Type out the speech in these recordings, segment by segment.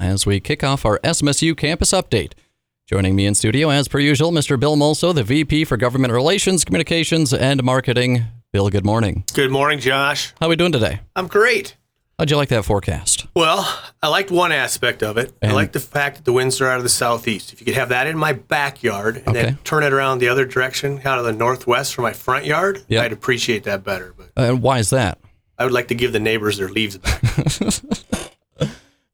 as we kick off our SMSU campus update. Joining me in studio, as per usual, Mr. Bill Mulso, the VP for Government Relations, Communications, and Marketing. Bill, good morning. Good morning, Josh. How are we doing today? I'm great. How'd you like that forecast? Well, I liked one aspect of it. And- I like the fact that the winds are out of the southeast. If you could have that in my backyard and Okay. then turn it around the other direction, out of the northwest for my front yard, Yep. I'd appreciate that better. But And why is that? I would like to give the neighbors their leaves back.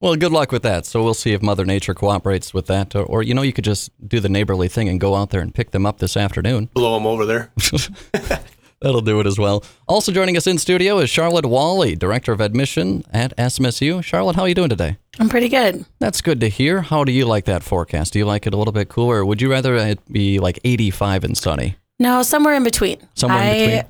Well, good luck with that. So we'll see if Mother Nature cooperates with that. Or, or, you know, you could just do the neighborly thing and go out there and pick them up this afternoon. Blow them over there. That'll do it as well. Also joining us in studio is Charlotte Wahle, Director of Admission at SMSU. Charlotte, how are you doing today? I'm pretty good. That's good to hear. How do you like that forecast? Do you like it a little bit cooler, or would you rather it be like 85 and sunny? No, somewhere in between. Somewhere in between? I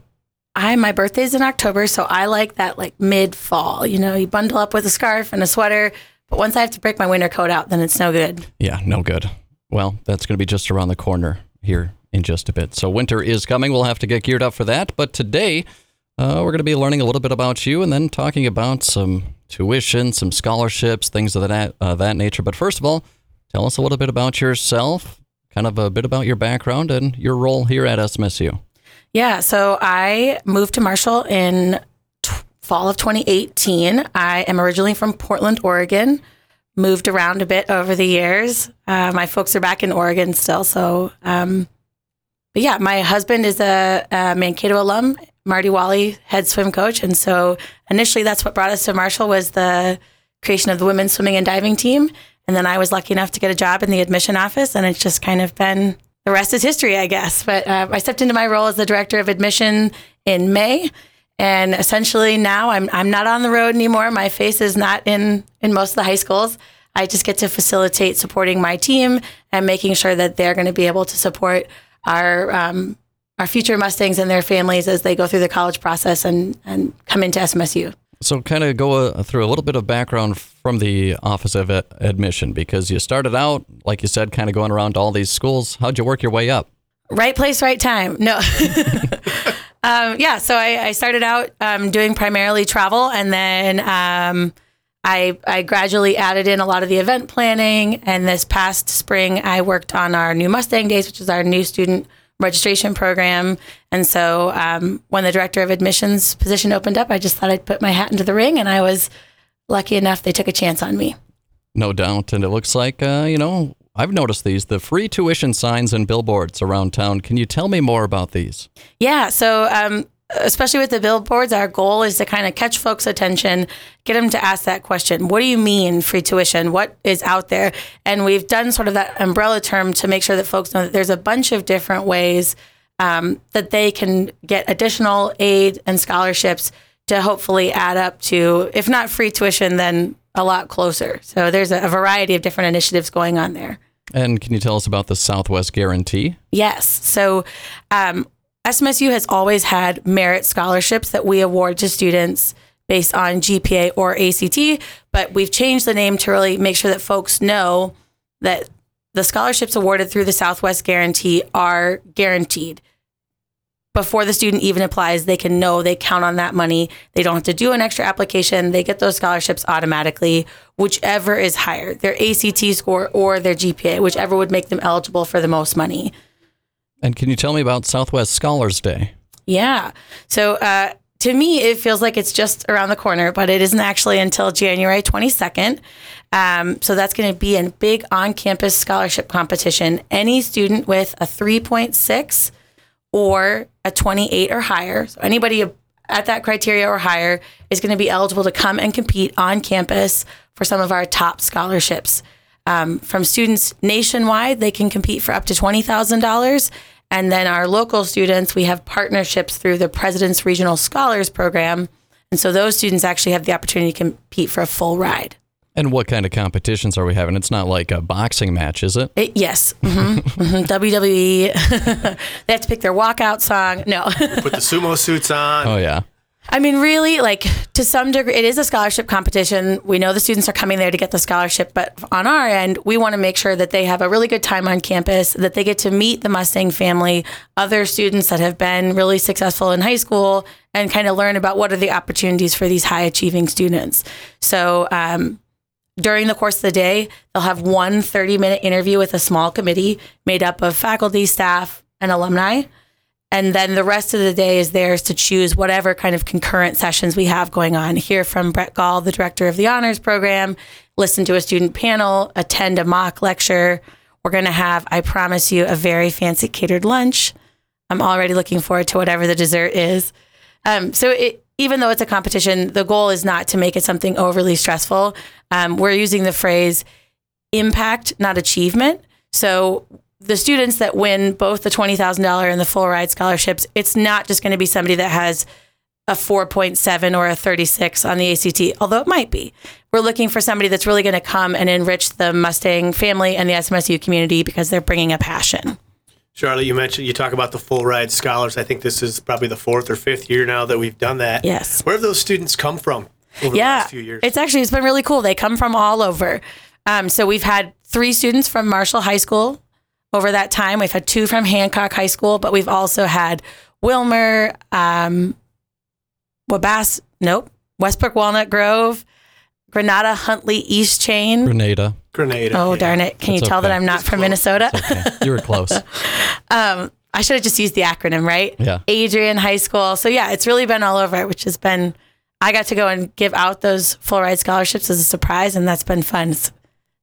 my birthday's in October, so I like that like mid fall. You know, you bundle up with a scarf and a sweater, but once I have to break my winter coat out, then it's no good. Yeah, no good. Well, that's going to be just around the corner here in just a bit. So winter is coming. We'll have to get geared up for that. But today, uh, we're going to be learning a little bit about you and then talking about some tuition, some scholarships, things of that uh, that nature. But first of all, tell us a little bit about yourself, kind of a bit about your background and your role here at SMSU. Yeah, so I moved to Marshall in t- fall of 2018. I am originally from Portland, Oregon. Moved around a bit over the years. Uh, my folks are back in Oregon still, so. Um, but yeah, my husband is a, a Mankato alum, Marty Wahle, head swim coach, and so initially that's what brought us to Marshall was the creation of the women's swimming and diving team. And then I was lucky enough to get a job in the admission office, and it's just kind of been the rest is history, I guess. But uh, I stepped into my role as the director of admission in May, and essentially now I'm I'm not on the road anymore. My face is not in in most of the high schools. I just get to facilitate supporting my team and making sure that they're going to be able to support our um, our future Mustangs and their families as they go through the college process and and come into SMSU. So, kind of go uh, through a little bit of background from the Office of Ad- Admission because you started out, like you said, kind of going around to all these schools. How'd you work your way up? Right place, right time. No. um, yeah, so I, I started out um, doing primarily travel, and then um, I, I gradually added in a lot of the event planning. And this past spring, I worked on our new Mustang Days, which is our new student registration program. And so um, when the director of admissions position opened up, I just thought I'd put my hat into the ring, and I was lucky enough they took a chance on me. No doubt. And it looks like, uh, you know, I've noticed these the free tuition signs and billboards around town. Can you tell me more about these? Yeah. So, um, especially with the billboards, our goal is to kind of catch folks' attention, get them to ask that question What do you mean free tuition? What is out there? And we've done sort of that umbrella term to make sure that folks know that there's a bunch of different ways um, that they can get additional aid and scholarships to hopefully add up to, if not free tuition, then a lot closer. So, there's a, variety of different initiatives going on there. And can you tell us about the Southwest Guarantee? Yes. So um, SMSU has always had merit scholarships that we award to students based on GPA or ACT, but we've changed the name to really make sure that folks know that the scholarships awarded through the Southwest Guarantee are guaranteed. Before the student even applies, they can know they count on that money. They don't have to do an extra application. They get those scholarships automatically, whichever is higher, their ACT score or their GPA, whichever would make them eligible for the most money. And can you tell me about Southwest Scholars Day? Yeah. So uh, to me, it feels like it's just around the corner, but it isn't actually until January 22nd. Um, so that's going to be a big on campus scholarship competition. Any student with a 3.6 or a 28 or higher, so anybody at that criteria or higher is going to be eligible to come and compete on campus for some of our top scholarships. Um, from students nationwide, they can compete for up to $20,000. And then our local students, we have partnerships through the President's Regional Scholars Program. And so those students actually have the opportunity to compete for a full ride. And what kind of competitions are we having? It's not like a boxing match, is it? It- yes. hmm hmm WWE. they have to pick their walkout song. No. Put the sumo suits on. Oh, yeah. I mean, really, like to some degree, it is a scholarship competition. We know the students are coming there to get the scholarship, but on our end, we want to make sure that they have a really good time on campus, that they get to meet the Mustang family, other students that have been really successful in high school, and kind of learn about what are the opportunities for these high achieving students. So, um, during the course of the day, they'll have one 30 minute interview with a small committee made up of faculty, staff, and alumni. And then the rest of the day is theirs to choose whatever kind of concurrent sessions we have going on. Hear from Brett Gall, the director of the honors program, listen to a student panel, attend a mock lecture. We're going to have, I promise you, a very fancy catered lunch. I'm already looking forward to whatever the dessert is. Um, so it, even though it's a competition, the goal is not to make it something overly stressful. Um, we're using the phrase impact, not achievement. So the students that win both the $20,000 and the full ride scholarships, it's not just going to be somebody that has a 4.7 or a 36 on the ACT, although it might be. We're looking for somebody that's really going to come and enrich the Mustang family and the SMSU community because they're bringing a passion. Charlotte, you mentioned you talk about the full ride scholars. I think this is probably the fourth or fifth year now that we've done that. Yes. Where have those students come from over the yeah, last few years? it's actually it's been really cool. They come from all over. Um, so we've had three students from Marshall High School over that time. We've had two from Hancock High School, but we've also had Willmar, um, Wabass, nope, Westbrook Walnut Grove, Granada Huntley East Chain. Grenada. Grenada. Oh yeah. darn it! Can That's you tell that. I'm not It's from close. Minnesota? Okay. You were close. um, I should have just used the acronym, right? Yeah. Adrian High School. So yeah, it's really been all over, it, which has been. I got to go and give out those full ride scholarships as a surprise, and that's been fun. It's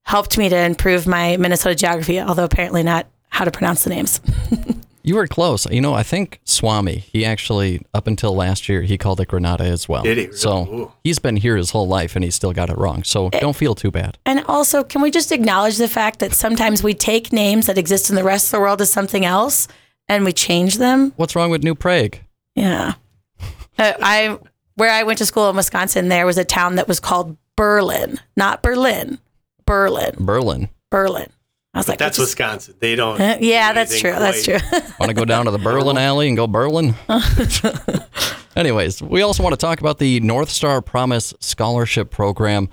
helped me to improve my Minnesota geography, although apparently not how to pronounce the names. You were close. You know, I think Swami, he actually, up until last year, he called it Granada as well. Did he really? So Ooh. he's been here his whole life and he still got it wrong. So don't feel too bad. And also, can we just acknowledge the fact that sometimes we take names that exist in the rest of the world as something else and we change them? What's wrong with New Prague? Yeah. Uh, I where I went to school in Wisconsin, there was a town that was called Berlin, not Berlin, Berlin, Berlin. Berlin. I was like, That's which is- Wisconsin. They don't. Uh, yeah, do that's anything true. That's quite- true. Want to go down to the Berlin Alley and go Berlin? Anyways, we also want to talk about the North Star Promise Scholarship Program.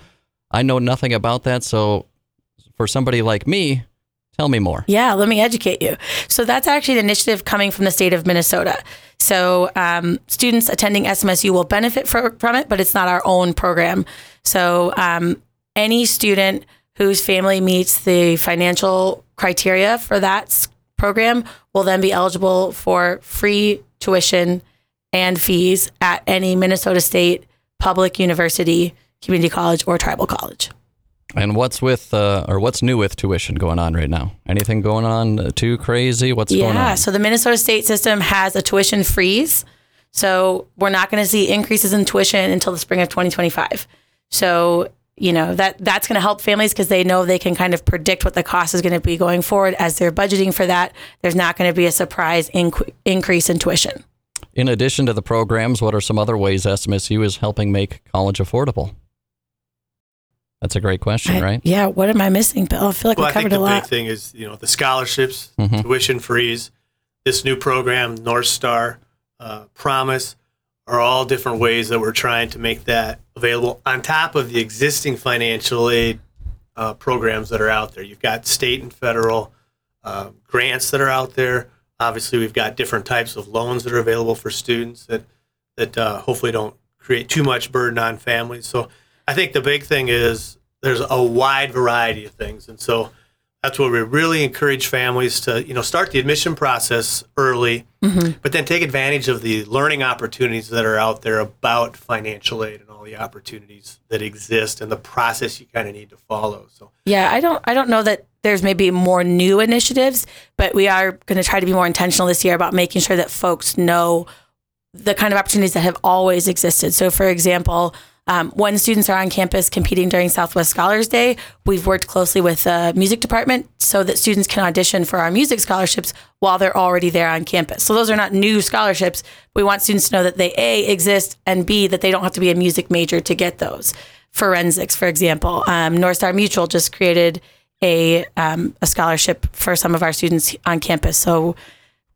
I know nothing about that, so for somebody like me, tell me more. Yeah, let me educate you. So that's actually an initiative coming from the state of Minnesota. So um, students attending SMSU will benefit fro- from it, but it's not our own program. So um, any student whose family meets the financial criteria for that program will then be eligible for free tuition and fees at any Minnesota State public university, community college, or tribal college. And what's with, uh, or what's new with tuition going on right now? Anything going on uh, too crazy? What's going on? Yeah. So the Minnesota state system has a tuition freeze. So we're not going to see increases in tuition until the spring of 2025. So, you know, that that's going to help families because they know they can kind of predict what the cost is going to be going forward as they're budgeting for that. There's not going to be a surprise inc- increase in tuition. In addition to the programs, what are some other ways SMSU is helping make college affordable? That's a great question, I- right? Yeah. What am I missing, Bill? I feel like Well, we I think covered a the lot. big thing is you know the scholarships, Mhm. tuition freeze, this new program, North Star, uh, Promise, are all different ways that we're trying to make that available on top of the existing financial aid uh, programs that are out there. You've got state and federal uh, grants that are out there. Obviously, we've got different types of loans that are available for students that that uh, hopefully don't create too much burden on families. So I think the big thing is there's a wide variety of things, and so that's where we really encourage families to you know start the admission process early, mm-hmm. but then take advantage of the learning opportunities that are out there about financial aid and all the opportunities that exist and the process you kind of need to follow. So Yeah, I don't I don't know that there's maybe more new initiatives, but we are going to try to be more intentional this year about making sure that folks know the kind of opportunities that have always existed. So, for example, um, when students are on campus competing during Southwest Scholars Day, we've worked closely with the music department so that students can audition for our music scholarships while they're already there on campus. So those are not new scholarships. We want students to know that they A exist and B that they don't have to be a music major to get those. Forensics, for example, um, North Star Mutual just created a um, a scholarship for some of our students on campus. So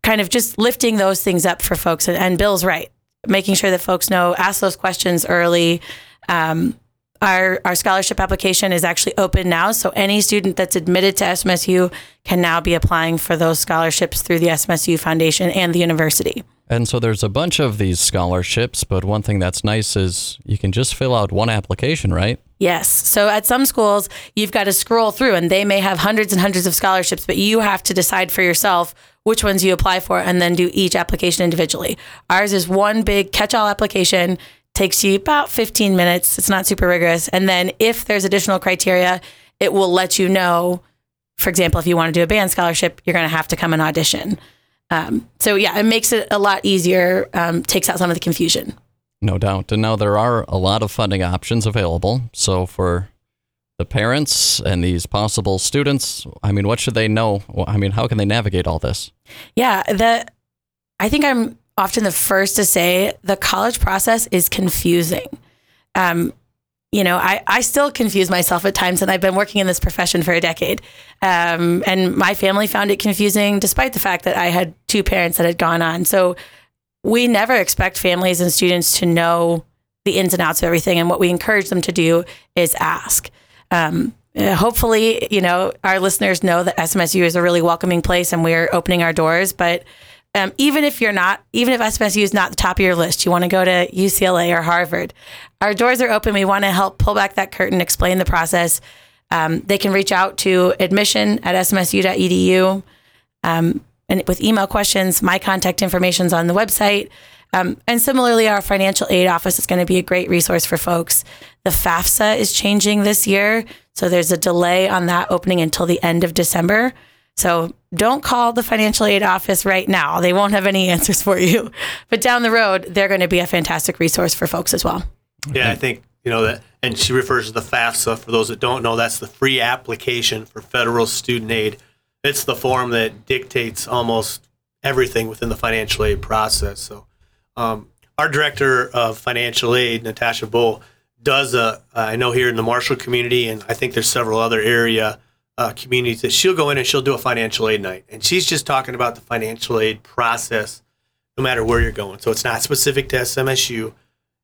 kind of just lifting those things up for folks. And, and Bill's right, making sure that folks know, ask those questions early. Um, our, our scholarship application is actually open now. So any student that's admitted to SMSU can now be applying for those scholarships through the SMSU Foundation and the university. And so there's a bunch of these scholarships, but one thing that's nice is you can just fill out one application, right? Yes. So at some schools, you've got to scroll through and they may have hundreds and hundreds of scholarships, but you have to decide for yourself which ones you apply for and then do each application individually. Ours is one big catch all application takes you about 15 minutes. It's not super rigorous. And then if there's additional criteria, it will let you know. For example, if you want to do a band scholarship, you're going to have to come and audition. Um, so yeah, it makes it a lot easier. Um, takes out some of the confusion. No doubt. And now there are a lot of funding options available. So for the parents and these possible students, I mean, what should they know? I mean, how can they navigate all this? Yeah, the I think I'm often the first to say the college process is confusing. Um, you know, I, I still confuse myself at times, and I've been working in this profession for a decade. Um, and my family found it confusing, despite the fact that I had two parents that had gone on. So we never expect families and students to know the ins and outs of everything. And what we encourage them to do is ask. Um, hopefully, you know, our listeners know that SMSU is a really welcoming place and we're opening our doors. But um, even if you're not, even if SMSU is not the top of your list, you want to go to UCLA or Harvard, our doors are open. We want to help pull back that curtain, explain the process. Um, they can reach out to admission at smsu.edu. Um, and with email questions, my contact information is on the website. Um, and similarly, our financial aid office is going to be a great resource for folks. The FAFSA is changing this year, so there's a delay on that opening until the end of December. So don't call the financial aid office right now. They won't have any answers for you. But down the road, they're going to be a fantastic resource for folks as well. Yeah, I think, you know, that, and she refers to the FAFSA. For those that don't know, that's the free application for federal student aid. It's the form that dictates almost everything within the financial aid process. So, um, our director of financial aid, Natasha Bull, does a, I know here in the Marshall community, and I think there's several other area uh, communities that she'll go in and she'll do a financial aid night. And she's just talking about the financial aid process no matter where you're going. So it's not specific to SMSU.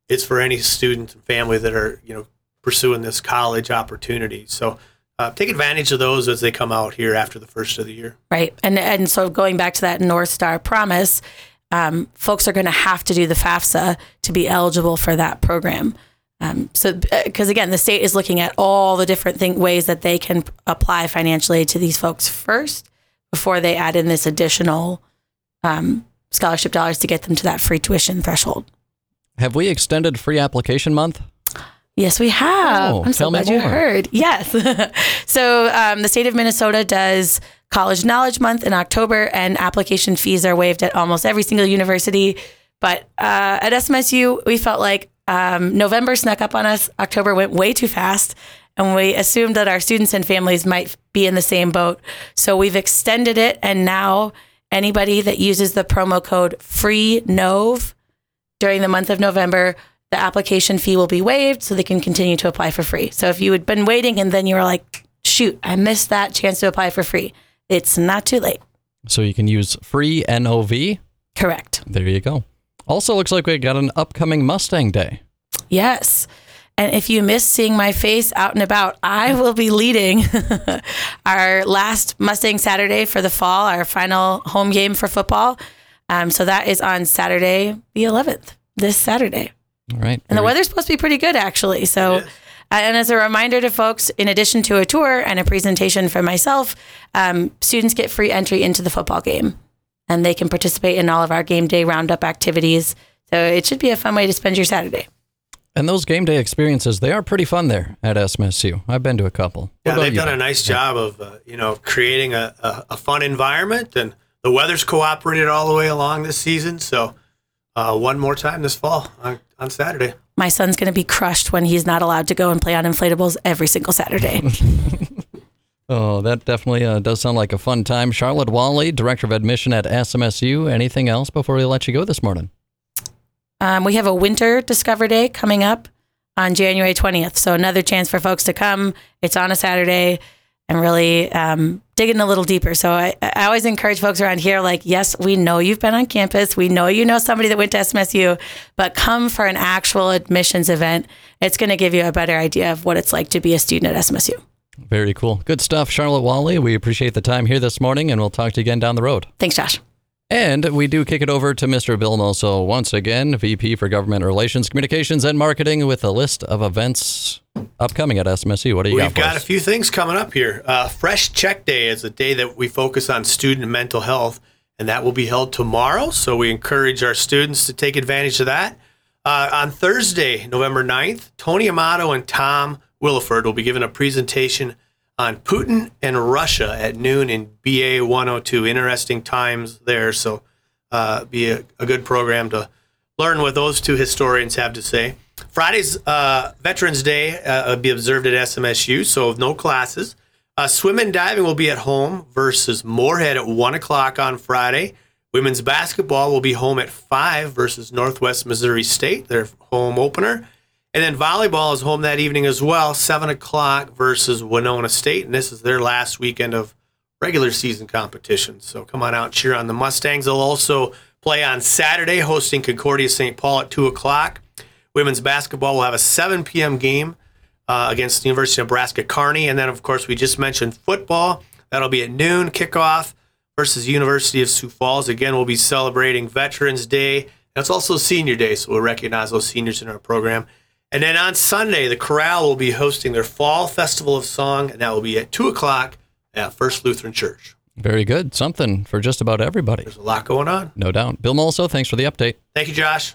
It's for any student and family that are, you know, pursuing this college opportunity. So uh, take advantage of those as they come out here after the first of the year. Right. And, and so going back to that North Star promise, um, folks are going to have to do the FAFSA to be eligible for that program. Um, so, because uh, again, the state is looking at all the different thing, ways that they can apply financial aid to these folks first before they add in this additional um, scholarship dollars to get them to that free tuition threshold. Have we extended free application month? Yes, we have. Oh, I'm so glad you heard. Yes. so um, the state of Minnesota does College Knowledge Month in October, and application fees are waived at almost every single university. But uh, at SMSU, we felt like um, November snuck up on us. October went way too fast. And we assumed that our students and families might be in the same boat. So we've extended it. And now anybody that uses the promo code FREENOV during the month of November, the application fee will be waived so they can continue to apply for free. So if you had been waiting and then you were like, shoot, I missed that chance to apply for free, it's not too late. So you can use free NOV? Correct. There you go. Also, looks like we got an upcoming Mustang Day. Yes. And if you miss seeing my face out and about, I will be leading our last Mustang Saturday for the fall, our final home game for football. Um, so that is on Saturday, the 11th, this Saturday. All right. And the weather's supposed to be pretty good, actually. So, uh, and as a reminder to folks, in addition to a tour and a presentation for myself, um, students get free entry into the football game and they can participate in all of our game day roundup activities. So it should be a fun way to spend your Saturday. And those game day experiences, they are pretty fun there at SMSU. I've been to a couple. yeah, they've you? done a nice job of, uh, you know, creating a, a, a, fun environment. And the weather's cooperated all the way along this season. So uh, one more time this fall on, on Saturday. My son's going to be crushed when he's not allowed to go and play on inflatables every single Saturday. Oh, that definitely uh, does sound like a fun time. Charlotte Wahle, Director of Admission at SMSU. Anything else before we let you go this morning? Um, we have a Winter Discover Day coming up on January 20th. So, another chance for folks to come. It's on a Saturday. and really um, digging a little deeper. So I, I always encourage folks around here, like, yes, we know you've been on campus, we know you know somebody that went to SMSU, but come for an actual admissions event. It's going to give you a better idea of what it's like to be a student at SMSU. Very cool. Good stuff, Charlotte Wahle. We appreciate the time here this morning, and we'll talk to you again down the road. Thanks, Josh. And we do kick it over to Mr. Bill Mulso once again, VP for Government Relations, Communications, and Marketing, with a list of events upcoming at SMSU. What do you got? We've got? for got a few things coming up here. Uh, Fresh Check Day is a day that we focus on student mental health, and that will be held tomorrow. So we encourage our students to take advantage of that. Uh, on Thursday, November 9th, Tony Amato and Tom Williford will be giving a presentation on Putin and Russia at noon in BA 102. Interesting times there. So uh, be a, a good program to learn what those two historians have to say. Friday's uh, Veterans Day uh, will be observed at SMSU, so no classes. Uh, swim and diving will be at home versus Moorhead at 1 o'clock on Friday. Women's basketball will be home at 5 versus Northwest Missouri State, their home opener. And then volleyball is home that evening as well, 7 o'clock versus Winona State. And this is their last weekend of regular season competition. So come on out cheer on the Mustangs. They'll also play on Saturday, hosting Concordia St. Paul at 2 o'clock. Women's basketball will have a 7 p.m. game uh, against the University of Nebraska Kearney. And then, of course, we just mentioned football. That'll be at noon kickoff versus University of Sioux Falls. Again, we'll be celebrating Veterans Day. That's also Senior Day, so we'll recognize those seniors in our program. And then on Sunday, the Chorale will be hosting their Fall Festival of Song, and that will be at 2 o'clock at First Lutheran Church. Very good. Something for just about everybody. There's a lot going on. No doubt. Bill Mulso, thanks for the update. Thank you, Josh.